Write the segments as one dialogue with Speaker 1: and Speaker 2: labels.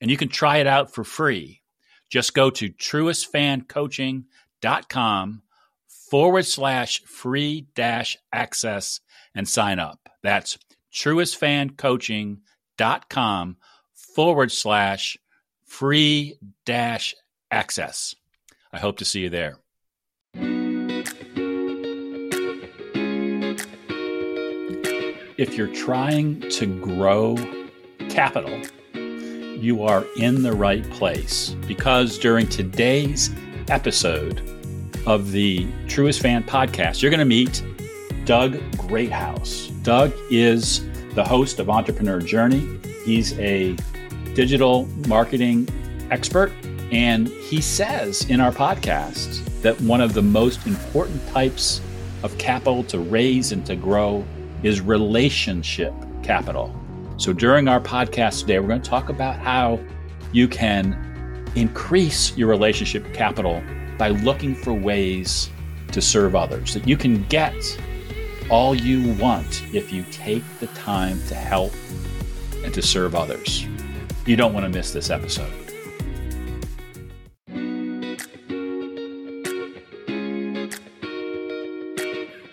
Speaker 1: and you can try it out for free. Just go to truestfancoaching.com forward slash free dash access and sign up. That's truestfancoaching.com forward slash free dash access. I hope to see you there. If you're trying to grow capital, you are in the right place because during today's episode of the Truest Fan podcast, you're going to meet Doug Greathouse. Doug is the host of Entrepreneur Journey. He's a digital marketing expert, and he says in our podcast that one of the most important types of capital to raise and to grow is relationship capital. So during our podcast today, we're going to talk about how you can increase your relationship capital by looking for ways to serve others, that you can get all you want if you take the time to help and to serve others. You don't want to miss this episode.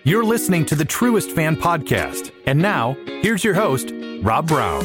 Speaker 2: You're listening to the Truest Fan Podcast. And now, here's your host, Rob Brown.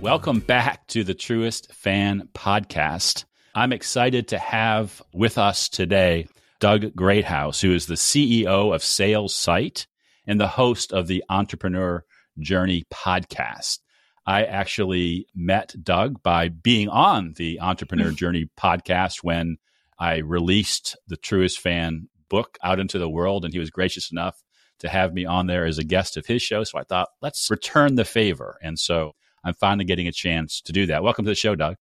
Speaker 1: Welcome back to the Truest Fan Podcast. I'm excited to have with us today Doug Greathouse, who is the CEO of SalesSite and the host of the Entrepreneur Journey podcast. I actually met Doug by being on the Entrepreneur Journey podcast when I released the Truest Fan book out into the world, and he was gracious enough to have me on there as a guest of his show. So I thought, let's return the favor. And so I'm finally getting a chance to do that. Welcome to the show, Doug.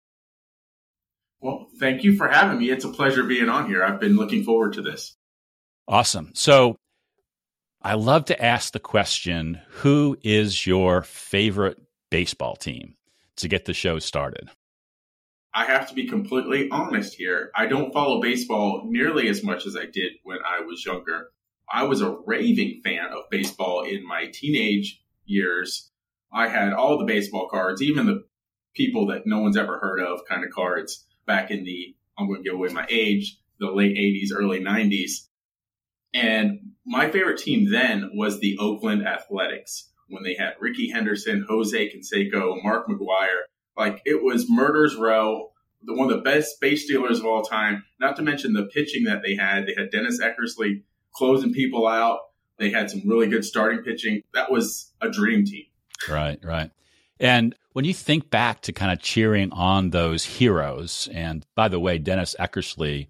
Speaker 3: Well, thank you for having me. It's a pleasure being on here. I've been looking forward to this.
Speaker 1: Awesome. So I love to ask the question who is your favorite baseball team to get the show started?
Speaker 3: I have to be completely honest here. I don't follow baseball nearly as much as I did when I was younger. I was a raving fan of baseball in my teenage years. I had all the baseball cards, even the people that no one's ever heard of kind of cards back in the, I'm going to give away my age, the late 80s, early 90s. And my favorite team then was the Oakland Athletics when they had Rickey Henderson, Jose Canseco, Mark McGwire. Like it was murder's row, the, one of the best base stealers of all time. Not to mention the pitching that they had. They had Dennis Eckersley, closing people out. They had some really good starting pitching. That was a dream team.
Speaker 1: Right, right. And when you think back to kind of cheering on those heroes, and by the way, Dennis Eckersley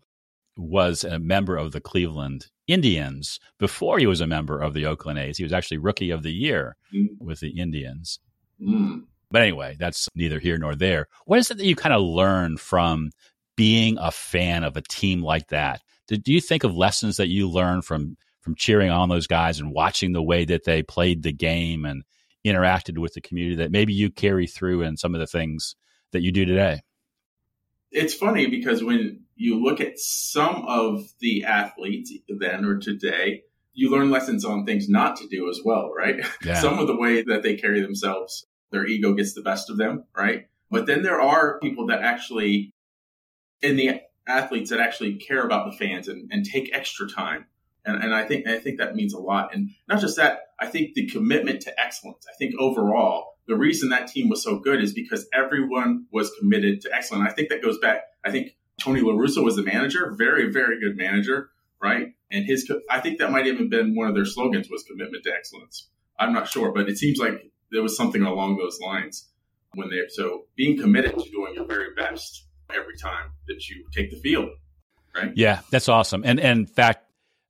Speaker 1: was a member of the Cleveland Indians before he was a member of the Oakland A's. He was actually rookie of the year mm. with the Indians. Mm. But anyway, that's neither here nor there. What is it that you kind of learn from being a fan of a team like that? Do you think of lessons that you learned from from cheering on those guys and watching the way that they played the game and interacted with the community that maybe you carry through in some of the things that you do today?
Speaker 3: It's funny because when you look at some of the athletes then or today, you learn lessons on things not to do as well, right? Yeah. some of the way that they carry themselves, their ego gets the best of them, right? But then there are people that actually, in the athletes that actually care about the fans and, and take extra time. And, and I think I think that means a lot. And not just that, I think the commitment to excellence. I think overall, the reason that team was so good is because everyone was committed to excellence. I think that goes back. I think Tony La Russa was the manager, very very good manager, right? And his I think that might even been one of their slogans was commitment to excellence. I'm not sure, but it seems like there was something along those lines when they so being committed to doing your very best every time that you take the field. Right.
Speaker 1: Yeah, that's awesome. And, and in fact,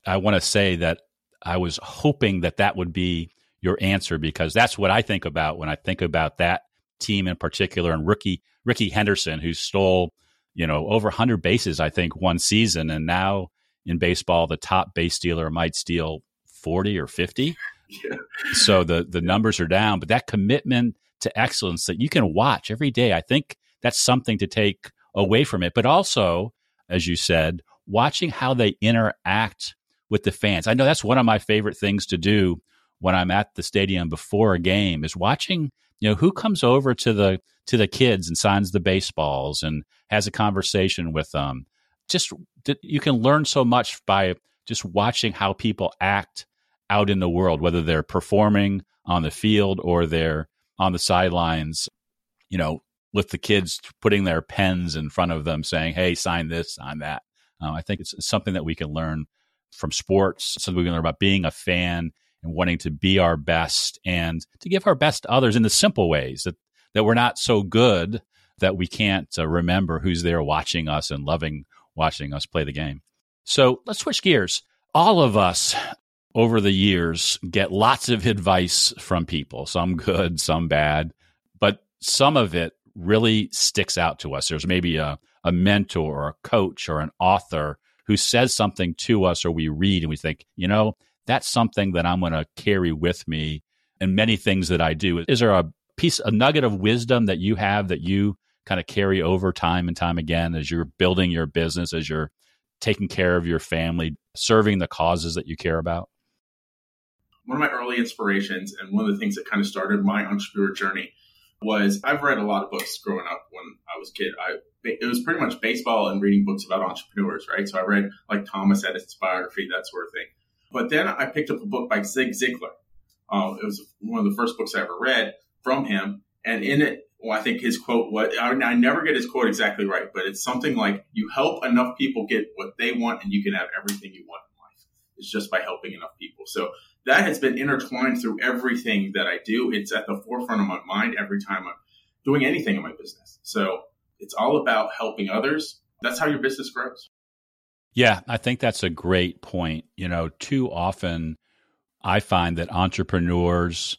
Speaker 1: I want to say that I was hoping that that would be your answer because that's what I think about when I think about that team in particular, and rookie Rickey Henderson, who stole, you know, over 100 bases, I think, one season. And now in baseball, the top base stealer might steal 40 or 50. Yeah. So the, the numbers are down, but that commitment to excellence that you can watch every day, I think that's something to take away from it. But also, as you said, watching how they interact with the fans. I know that's one of my favorite things to do when I'm at the stadium before a game is watching, you know, who comes over to the to the kids and signs the baseballs and has a conversation with them. Just you can learn so much by just watching how people act out in the world, whether they're performing on the field or they're on the sidelines, you know, with the kids putting their pens in front of them saying, Hey, sign this, sign that. Uh, I think it's something that we can learn from sports, something we can learn about being a fan and wanting to be our best and to give our best to others in the simple ways that, that we're not so good that we can't uh, remember who's there watching us and loving watching us play the game. So let's switch gears. All of us over the years get lots of advice from people, some good, some bad, but some of it really sticks out to us. There's maybe a, a mentor or a coach or an author who says something to us or we read and we think, you know, that's something that I'm going to carry with me in many things that I do. Is there a piece, a nugget of wisdom that you have that you kind of carry over time and time again as you're building your business, as you're taking care of your family, serving the causes that you care about?
Speaker 3: One of my early inspirations and one of the things that kind of started my entrepreneur journey was I've read a lot of books growing up when I was a kid. I it was pretty much baseball and reading books about entrepreneurs, right? So I read like Thomas Edison's biography, that sort of thing. But then I picked up a book by Zig Ziglar. Uh, it was one of the first books I ever read from him, and in it, well, I think his quote what I, I never get his quote exactly right, but it's something like, "You help enough people get what they want, and you can have everything you want in life." It's just by helping enough people. So that has been intertwined through everything that I do. It's at the forefront of my mind every time I'm doing anything in my business. So it's all about helping others. That's how your business grows.
Speaker 1: Yeah, I think that's a great point. You know, too often I find that entrepreneurs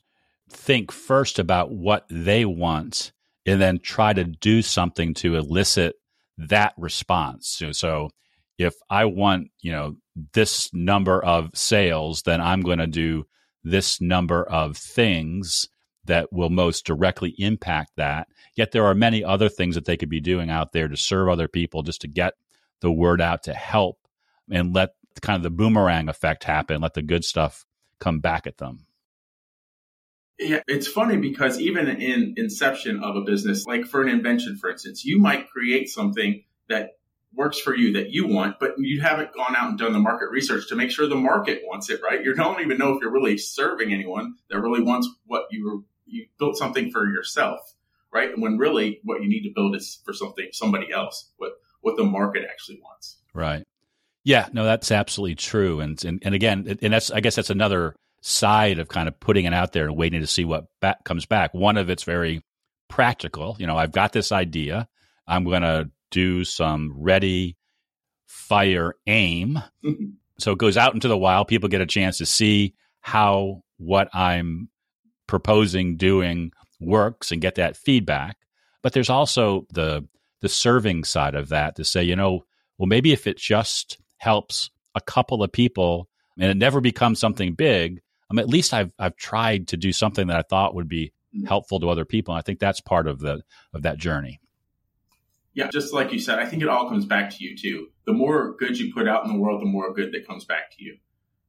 Speaker 1: think first about what they want and then try to do something to elicit that response. So, so if I want, you know, this number of sales, then I'm going to do this number of things that will most directly impact that. Yet there are many other things that they could be doing out there to serve other people, just to get the word out to help and let kind of the boomerang effect happen, let the good stuff come back at them.
Speaker 3: Yeah, it's funny because even in inception of a business, like for an invention, for instance, you might create something that works for you that you want, but you haven't gone out and done the market research to make sure the market wants it, right? You don't even know if you're really serving anyone that really wants what you were, you built something for yourself, right? When really what you need to build is for something, somebody else, what, what the market actually wants.
Speaker 1: Right. Yeah, no, that's absolutely true. And, and, and again, and that's, I guess that's another side of kind of putting it out there and waiting to see what back comes back. One of it's very practical. You know, I've got this idea. I'm going to do some ready, fire, aim. Mm-hmm. So it goes out into the wild. People get a chance to see how what I'm proposing doing works and get that feedback. But there's also the the serving side of that to say, you know, well, maybe if it just helps a couple of people and it never becomes something big, um, at least I've I've tried to do something that I thought would be mm-hmm. helpful to other people. And I think that's part of the of that journey.
Speaker 3: Yeah, just like you said, I think it all comes back to you too. The more good you put out in the world, the more good that comes back to you.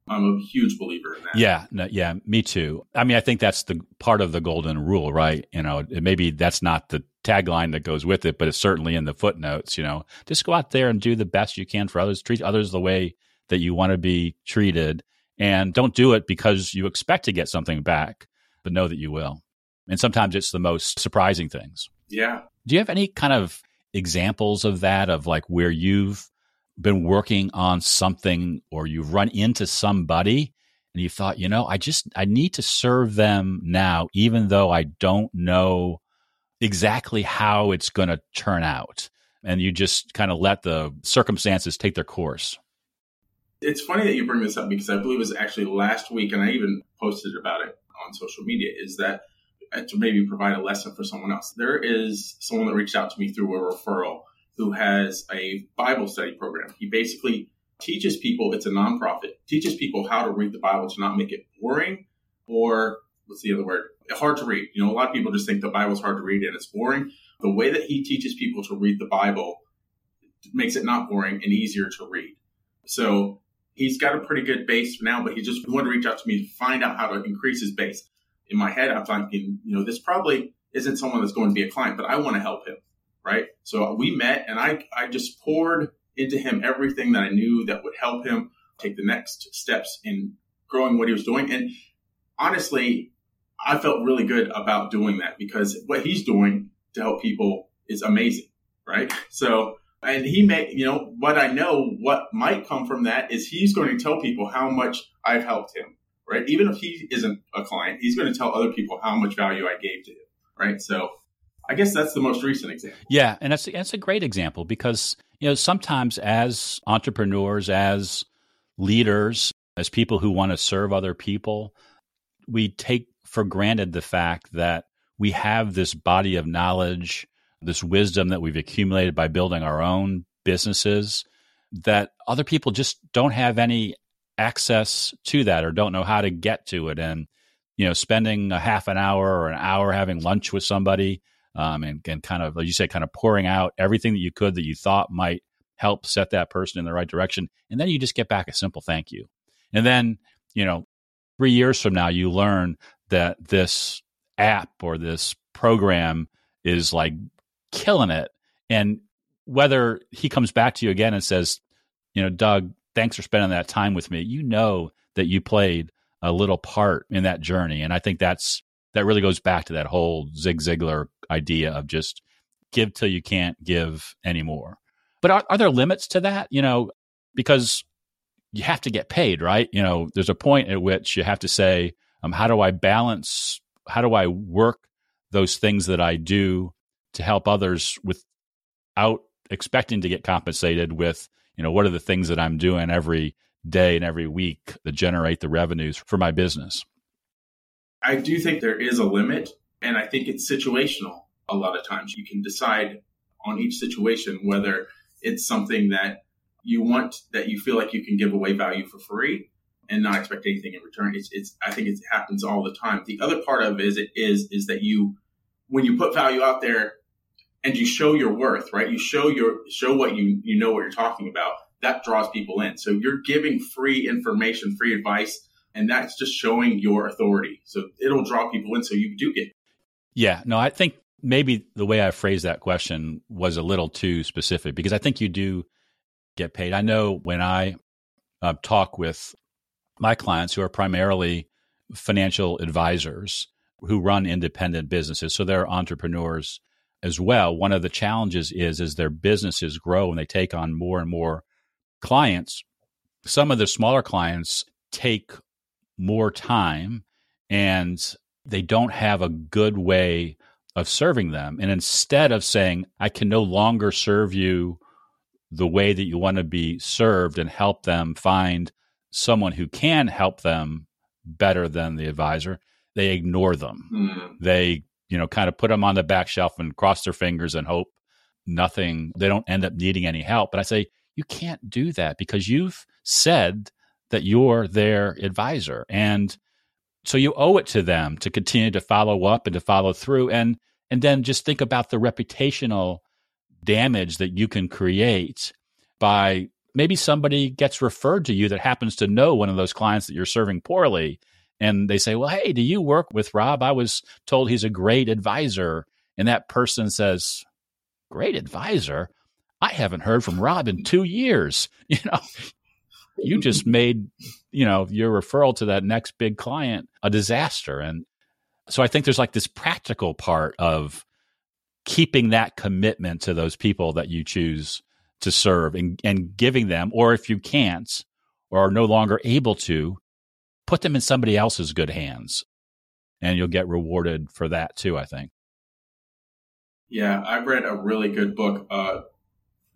Speaker 3: I'm a huge believer in that.
Speaker 1: Yeah, no, yeah, me too. I mean, I think that's the part of the golden rule, right? You know, maybe that's not the tagline that goes with it, but it's certainly in the footnotes. You know, just go out there and do the best you can for others. Treat others the way that you want to be treated, and don't do it because you expect to get something back, but know that you will. And sometimes it's the most surprising things.
Speaker 3: Yeah.
Speaker 1: Do you have any kind of examples of that of like where you've been working on something or you've run into somebody and you thought, you know, I just I need to serve them now even though I don't know exactly how it's going to turn out and you just kind of let the circumstances take their course.
Speaker 3: It's funny that you bring this up because I believe it was actually last week and I even posted about it on social media is that Uh, to maybe provide a lesson for someone else. There is someone that reached out to me through a referral who has a Bible study program. He basically teaches people, it's a nonprofit, teaches people how to read the Bible to not make it boring or what's the other word? Hard to read. You know, a lot of people just think the Bible's hard to read and it's boring. The way that he teaches people to read the Bible makes it not boring and easier to read. So he's got a pretty good base now, but he just wanted to reach out to me to find out how to increase his base. In my head, I'm thinking, you know, this probably isn't someone that's going to be a client, but I want to help him. Right. So we met and I, I just poured into him everything that I knew that would help him take the next steps in growing what he was doing. And honestly, I felt really good about doing that because what he's doing to help people is amazing. Right. So and he may, you know, what I know, what might come from that is he's going to tell people how much I've helped him, right? Even if he isn't a client, he's going to tell other people how much value I gave to him, right? So I guess that's the most recent example.
Speaker 1: Yeah, and that's that's a great example because you know sometimes as entrepreneurs, as leaders, as people who want to serve other people, we take for granted the fact that we have this body of knowledge this wisdom that we've accumulated by building our own businesses that other people just don't have any access to that or don't know how to get to it. And you know spending a half an hour or an hour having lunch with somebody um, and, and kind of like you said kind of pouring out everything that you could that you thought might help set that person in the right direction. And then you just get back a simple thank you. And then you know three years from now you learn that this app or this program is like killing it. And whether he comes back to you again and says, you know, Doug, thanks for spending that time with me, you know that you played a little part in that journey. And I think that's that really goes back to that whole Zig Ziglar idea of just give till you can't give anymore. But are, are there limits to that? You know, because you have to get paid, right? You know, there's a point at which you have to say, um, how do I balance? How do I work those things that I do to help others without expecting to get compensated with, you know, what are the things that I'm doing every day and every week that generate the revenues for my business?
Speaker 3: I do think there is a limit, and I think it's situational a lot of times. You can decide on each situation whether it's something that you want that you feel like you can give away value for free and not expect anything in return. It's, it's I think it happens all the time. The other part of it is it is is that you when you put value out there and you show your worth, right? You show your show what you you know what you're talking about. That draws people in. So you're giving free information, free advice, and that's just showing your authority. So it'll draw people in. So you do get.
Speaker 1: Yeah, no, I think maybe the way I phrased that question was a little too specific because I think you do get paid. I know when I uh, talk with my clients who are primarily financial advisors who run independent businesses, so they're entrepreneurs as well. One of the challenges is as their businesses grow and they take on more and more clients, some of the smaller clients take more time and they don't have a good way of serving them. And instead of saying, I can no longer serve you the way that you want to be served and help them find someone who can help them better than the advisor, they ignore them. Mm. They you know, kind of put them on the back shelf and cross their fingers and hope nothing, they don't end up needing any help. But I say, you can't do that because you've said that you're their advisor. And so you owe it to them to continue to follow up and to follow through. And, and then just think about the reputational damage that you can create by maybe somebody gets referred to you that happens to know one of those clients that you're serving poorly and they say, Well, hey, do you work with Rob? I was told he's a great advisor. And that person says, Great advisor? I haven't heard from Rob in two years. You know, you just made, you know, your referral to that next big client a disaster. And so I think there's like this practical part of keeping that commitment to those people that you choose to serve and, and giving them, or if you can't or are no longer able to, put them in somebody else's good hands and you'll get rewarded for that too, I think.
Speaker 3: Yeah, I've read a really good book uh,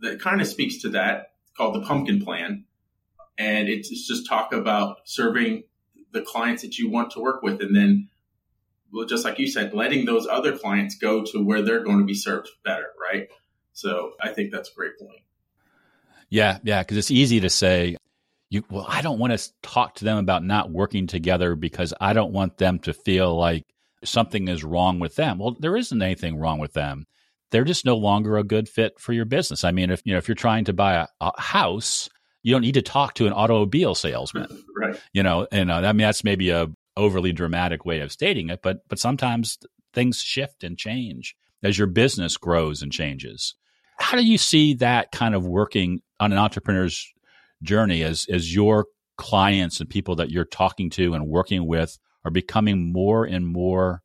Speaker 3: that kind of speaks to that called The Pumpkin Plan. And it's just talk about serving the clients that you want to work with and then just like you said, letting those other clients go to where they're going to be served better, right? So I think that's a great point.
Speaker 1: Yeah, yeah, because it's easy to say, you, well, I don't want to talk to them about not working together because I don't want them to feel like something is wrong with them. Well, there isn't anything wrong with them. They're just no longer a good fit for your business. I mean, if you know if you're trying to buy a, a house, you don't need to talk to an automobile salesman,
Speaker 3: right?
Speaker 1: You know, and uh, I mean that's maybe a overly dramatic way of stating it, but but sometimes things shift and change as your business grows and changes. How do you see that kind of working on an entrepreneur's journey as as your clients and people that you're talking to and working with are becoming more and more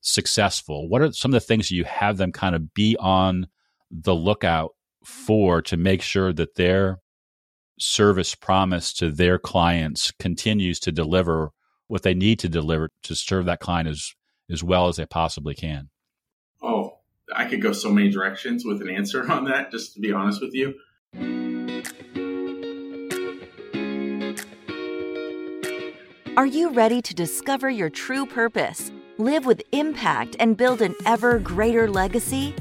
Speaker 1: successful? What are some of the things you have them kind of be on the lookout for to make sure that their service promise to their clients continues to deliver what they need to deliver to serve that client as as well as they possibly can?
Speaker 3: Oh, I could go so many directions with an answer on that, just to be honest with you.
Speaker 4: Are you ready to discover your true purpose, live with impact, and build an ever greater legacy?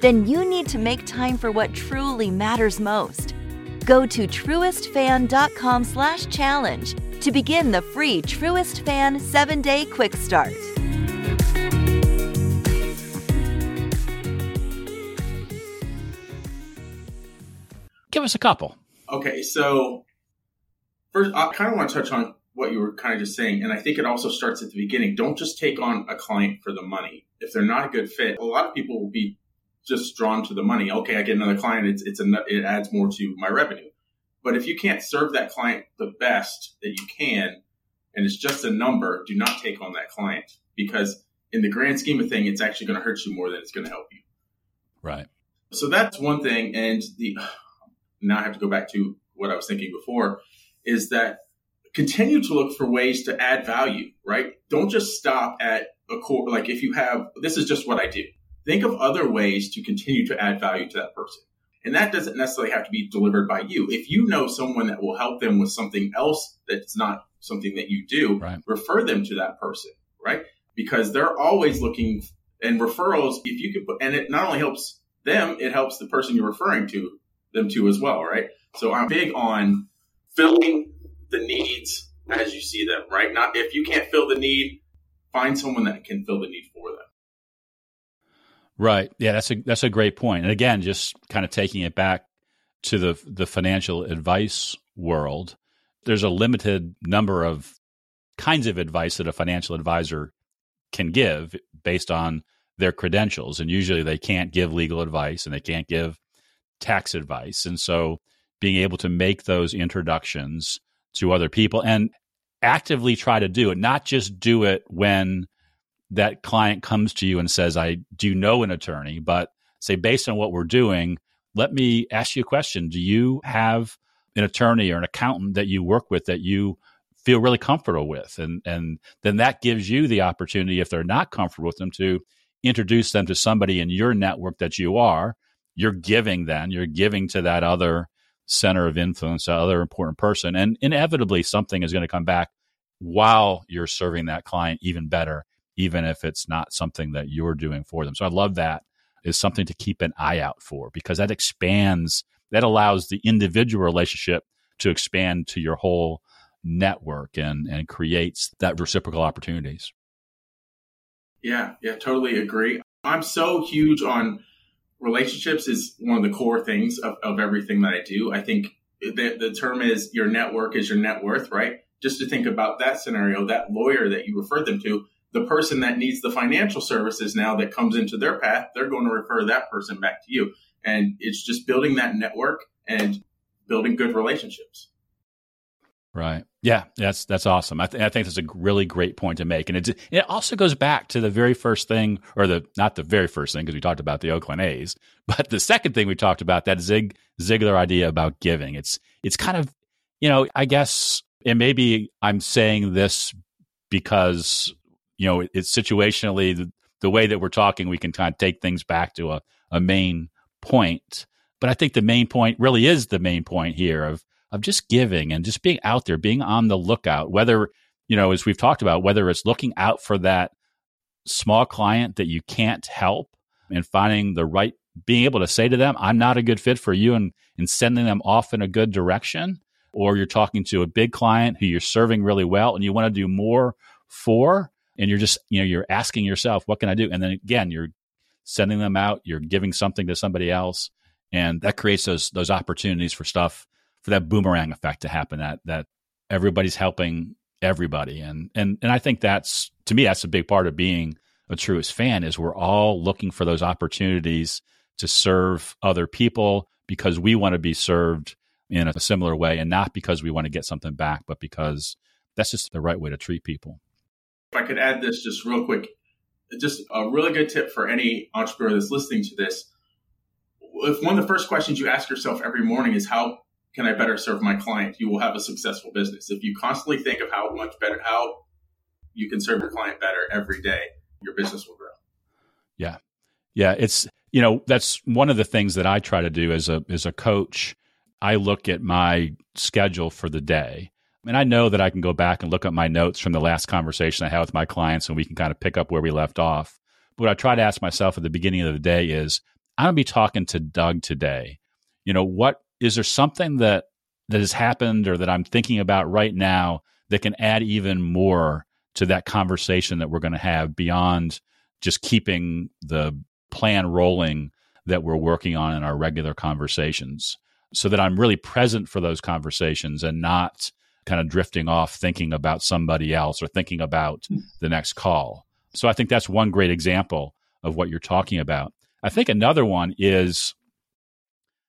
Speaker 4: Then you need to make time for what truly matters most. Go to truestfan.com slash challenge to begin the free Truest Fan 7-Day Quick Start.
Speaker 1: Give us a couple.
Speaker 3: Okay, so first, I kind of want to touch on what you were kind of just saying. And I think it also starts at the beginning. Don't just take on a client for the money. If they're not a good fit, a lot of people will be just drawn to the money. Okay, I get another client. It's, it's a, it adds more to my revenue. But if you can't serve that client the best that you can, and it's just a number, do not take on that client because in the grand scheme of thing, it's actually going to hurt you more than it's going to help you.
Speaker 1: Right.
Speaker 3: So that's one thing. And the, now I have to go back to what I was thinking before is that continue to look for ways to add value, right? Don't just stop at a core. Like if you have, this is just what I do. Think of other ways to continue to add value to that person. And that doesn't necessarily have to be delivered by you. If you know someone that will help them with something else that's not something that you do,
Speaker 1: right.
Speaker 3: refer them to that person, right? Because they're always looking and referrals, if you could put, and it not only helps them, it helps the person you're referring to them to as well, right? So I'm big on filling the needs as you see them, right? Not if you can't fill the need, find someone that can fill the need for them.
Speaker 1: Right. Yeah, that's a that's a great point. And again, just kind of taking it back to the the financial advice world, there's a limited number of kinds of advice that a financial advisor can give based on their credentials and usually they can't give legal advice and they can't give tax advice. And so being able to make those introductions to other people and actively try to do it, not just do it when that client comes to you and says, I do know an attorney, but say, based on what we're doing, let me ask you a question. Do you have an attorney or an accountant that you work with that you feel really comfortable with? And, and then that gives you the opportunity, if they're not comfortable with them, to introduce them to somebody in your network that you are. You're giving then, you're giving to that other center of influence, that other important person. And inevitably, something is going to come back while you're serving that client even better, even if it's not something that you're doing for them. So I love that is something to keep an eye out for because that expands, that allows the individual relationship to expand to your whole network and, and creates that reciprocal opportunities.
Speaker 3: Yeah, yeah, totally agree. I'm so huge on relationships is one of the core things of, of everything that I do. I think the, the term is your network is your net worth, right? Just to think about that scenario, that lawyer that you referred them to, the person that needs the financial services now that comes into their path, they're going to refer that person back to you. And it's just building that network and building good relationships.
Speaker 1: Right. Yeah, that's that's awesome. I, th- I think that's a really great point to make, and it it also goes back to the very first thing, or the not the very first thing because we talked about the Oakland A's, but the second thing we talked about that Zig Ziglar idea about giving. It's it's kind of you know I guess and maybe I'm saying this because you know it's situationally the, the way that we're talking, we can kind of take things back to a a main point, but I think the main point really is the main point here of of just giving and just being out there, being on the lookout, whether, you know, as we've talked about, whether it's looking out for that small client that you can't help and finding the right being able to say to them, I'm not a good fit for you and, and sending them off in a good direction. Or you're talking to a big client who you're serving really well and you want to do more for. And you're just, you know, you're asking yourself, what can I do? And then again, you're sending them out, you're giving something to somebody else. And that creates those those opportunities for stuff, for that boomerang effect to happen, that that everybody's helping everybody. And and and I think that's to me, that's a big part of being a truest fan is we're all looking for those opportunities to serve other people because we want to be served in a similar way and not because we want to get something back, but because that's just the right way to treat people.
Speaker 3: If I could add this just real quick, just a really good tip for any entrepreneur that's listening to this. If one of the first questions you ask yourself every morning is how can I better serve my client, you will have a successful business. If you constantly think of how much better, how you can serve your client better every day, your business will grow.
Speaker 1: Yeah. Yeah. It's, you know, that's one of the things that I try to do as a, as a coach. I look at my schedule for the day and I know that I can go back and look at my notes from the last conversation I had with my clients and we can kind of pick up where we left off. But what I try to ask myself at the beginning of the day is I'm going to be talking to Doug today. You know, what is there something that that has happened or that I'm thinking about right now that can add even more to that conversation that we're going to have beyond just keeping the plan rolling that we're working on in our regular conversations so that I'm really present for those conversations and not kind of drifting off thinking about somebody else or thinking about hmm. the next call. So I think that's one great example of what you're talking about. I think another one is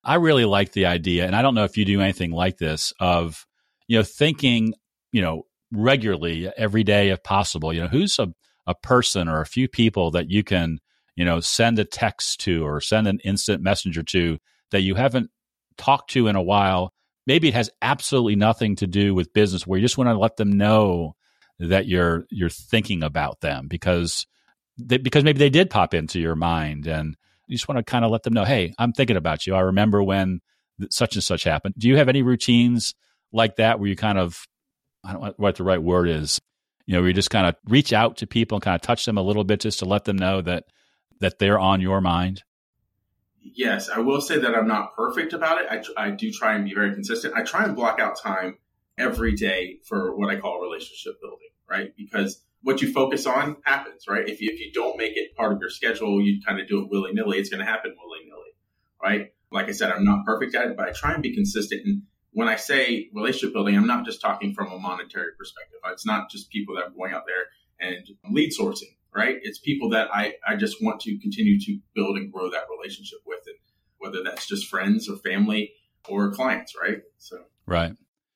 Speaker 1: I really like the idea, and I don't know if you do anything like this, of you know thinking you know regularly every day if possible. You know who's a a person or a few people that you can you know send a text to or send an instant messenger to that you haven't talked to in a while. Maybe it has absolutely nothing to do with business, where you just want to let them know that you're you're thinking about them because they, because maybe they did pop into your mind and you just want to kind of let them know, hey, I'm thinking about you. I remember when such and such happened. Do you have any routines like that where you kind of, I don't know what the right word is, you know, where you just kind of reach out to people and kind of touch them a little bit just to let them know that that they're on your mind?
Speaker 3: Yes, I will say that I'm not perfect about it. I, I do try and be very consistent. I try and block out time every day for what I call relationship building, right? Because what you focus on happens, right? If you, if you don't make it part of your schedule, you kind of do it willy nilly, it's going to happen willy nilly, right? Like I said, I'm not perfect at it, but I try and be consistent. And when I say relationship building, I'm not just talking from a monetary perspective. It's not just people that are going out there and lead sourcing, right? It's people that I, I just want to continue to build and grow that relationship with it, whether that's just friends or family or clients, right? So,
Speaker 1: right.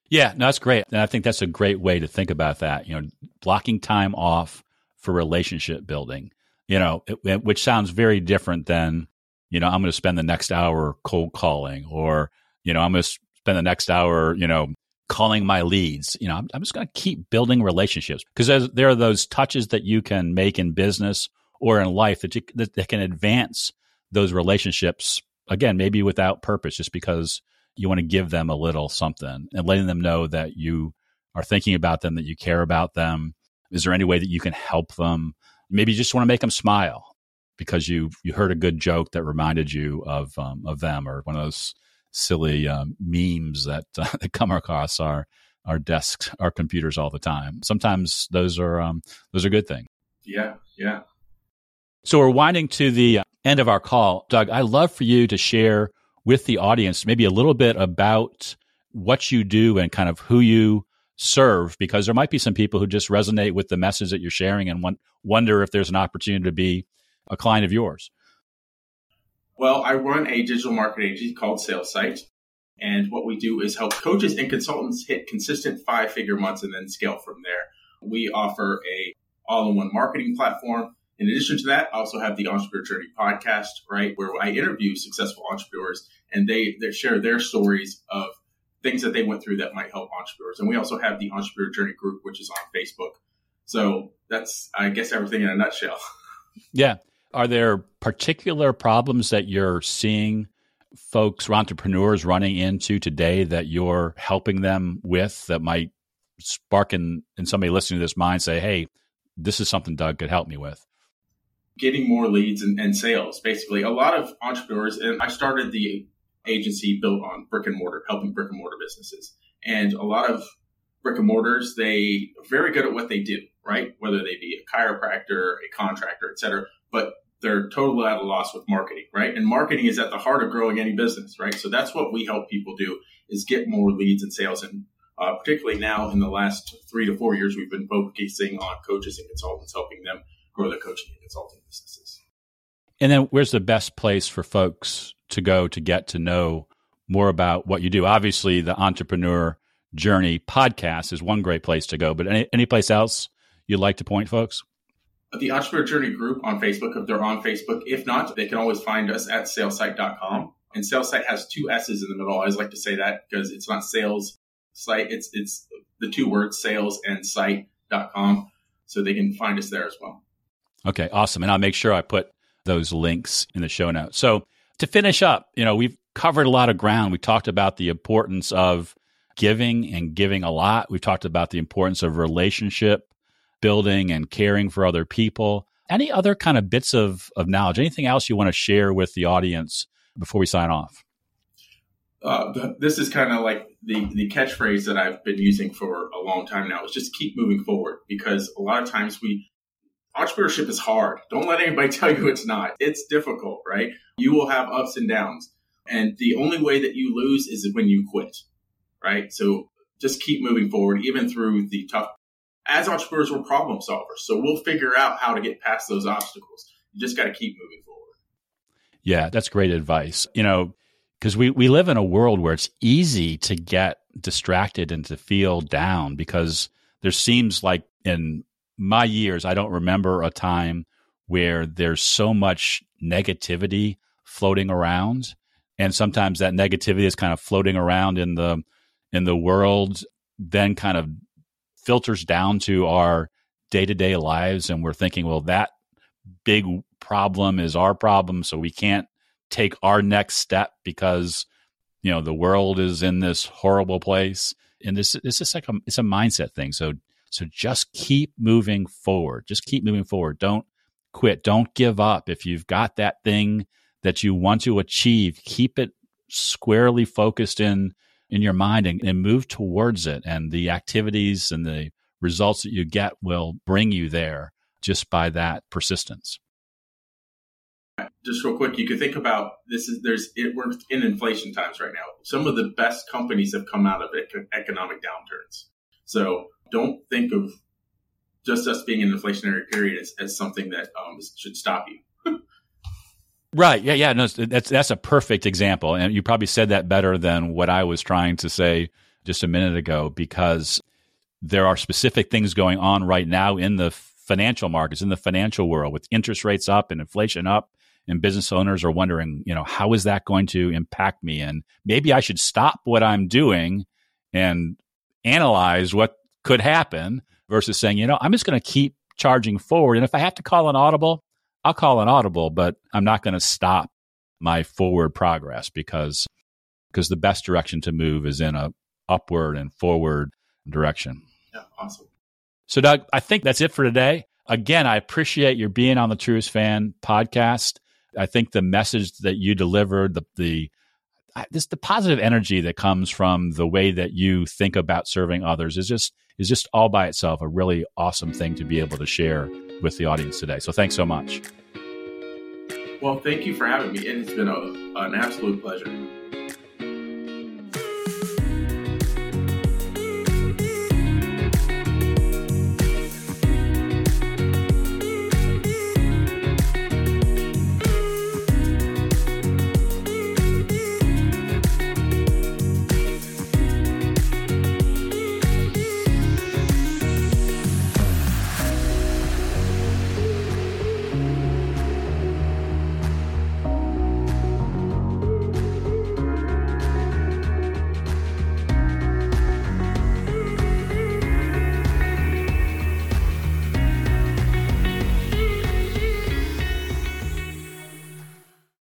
Speaker 1: Yeah, no, that's great. And I think that's a great way to think about that. You know, blocking time off for relationship building, you know, it, which sounds very different than, you know, I'm going to spend the next hour cold calling or, you know, I'm going to spend the next hour, you know, calling my leads. You know, I'm, I'm just going to keep building relationships because there are those touches that you can make in business or in life that, you, that, that can advance those relationships again, maybe without purpose, just because you want to give them a little something and letting them know that you are thinking about them, that you care about them. Is there any way that you can help them? Maybe you just want to make them smile because you you heard a good joke that reminded you of um, of them, or one of those silly um, memes that uh, that come across our our desks, our computers all the time. Sometimes those are um, those are good things.
Speaker 3: Yeah, yeah.
Speaker 1: So we're winding to the end of our call, Doug. I'd love for you to share with the audience maybe a little bit about what you do and kind of who you serve because there might be some people who just resonate with the message that you're sharing and want, wonder if there's an opportunity to be a client of yours.
Speaker 3: Well, I run a digital marketing agency called SalesSite. And what we do is help coaches and consultants hit consistent five figure months and then scale from there. We offer a all in one marketing platform in addition to that, I also have the Entrepreneur Journey podcast, right, where I interview successful entrepreneurs and they, they share their stories of things that they went through that might help entrepreneurs. And we also have the Entrepreneur Journey group, which is on Facebook. So that's, I guess, everything in a nutshell.
Speaker 1: Yeah. Are there particular problems that you're seeing folks or entrepreneurs running into today that you're helping them with that might spark in, in somebody listening to this mind say, hey, this is something Doug could help me with?
Speaker 3: Getting more leads and, and sales. Basically, a lot of entrepreneurs, and I started the agency built on brick and mortar, helping brick and mortar businesses. And a lot of brick and mortars, they are very good at what they do, right? Whether they be a chiropractor, a contractor, et cetera, but they're totally at a loss with marketing, right? And marketing is at the heart of growing any business, right? So that's what we help people do is get more leads and sales. And uh, particularly now in the last three to four years, we've been focusing on coaches and consultants, helping them grow their coaching and consulting businesses.
Speaker 1: And then where's the best place for folks to go to get to know more about what you do? Obviously, the Entrepreneur Journey podcast is one great place to go, but any, any place else you'd like to point folks?
Speaker 3: The Entrepreneur Journey group on Facebook, if they're on Facebook. If not, they can always find us at salessite.com. And SalesSite has two S's in the middle. I always like to say that because it's not sales site. It's, it's the two words sales and site.com. So they can find us there as well.
Speaker 1: Okay, awesome. And I'll make sure I put those links in the show notes. So to finish up, you know, we've covered a lot of ground. We talked about the importance of giving and giving a lot. We've talked about the importance of relationship building and caring for other people. Any other kind of bits of, of knowledge? Anything else you want to share with the audience before we sign off?
Speaker 3: Uh, this is kind of like the, the catchphrase that I've been using for a long time now is just keep moving forward because a lot of times we entrepreneurship is hard. Don't let anybody tell you it's not. It's difficult, right? You will have ups and downs. And the only way that you lose is when you quit, right? So just keep moving forward, even through the tough. As entrepreneurs, we're problem solvers. So we'll figure out how to get past those obstacles. You just got to keep moving forward.
Speaker 1: Yeah, that's great advice. You know, because we, we live in a world where it's easy to get distracted and to feel down because there seems like in my years, I don't remember a time where there's so much negativity floating around. And sometimes that negativity is kind of floating around in the in the world, then kind of filters down to our day to day lives. And we're thinking, well, that big problem is our problem. So we can't take our next step because, you know, the world is in this horrible place. And this, this is like a, it's a mindset thing. So so just keep moving forward. Just keep moving forward. Don't quit. Don't give up. If you've got that thing that you want to achieve, keep it squarely focused in in your mind and, and move towards it. And the activities and the results that you get will bring you there just by that persistence.
Speaker 3: Just real quick, you could think about this is there's it, we're in inflation times right now. Some of the best companies have come out of economic downturns. So don't think of just us being in an inflationary period as, as something that um, should stop you.
Speaker 1: right. Yeah. Yeah. No, that's that's a perfect example, and you probably said that better than what I was trying to say just a minute ago, because there are specific things going on right now in the financial markets, in the financial world, with interest rates up and inflation up. And business owners are wondering, you know, how is that going to impact me? And maybe I should stop what I'm doing and analyze what could happen versus saying, you know, I'm just going to keep charging forward. And if I have to call an audible, I'll call an audible, but I'm not going to stop my forward progress because because the best direction to move is in a upward and forward direction.
Speaker 3: Yeah, awesome.
Speaker 1: So Doug, I think that's it for today. Again, I appreciate your being on the Truest Fan podcast. I think the message that you delivered, the the this the positive energy that comes from the way that you think about serving others is just is just all by itself a really awesome thing to be able to share with the audience today. So thanks so much.
Speaker 3: Well, thank you for having me. And it's been a, an absolute pleasure.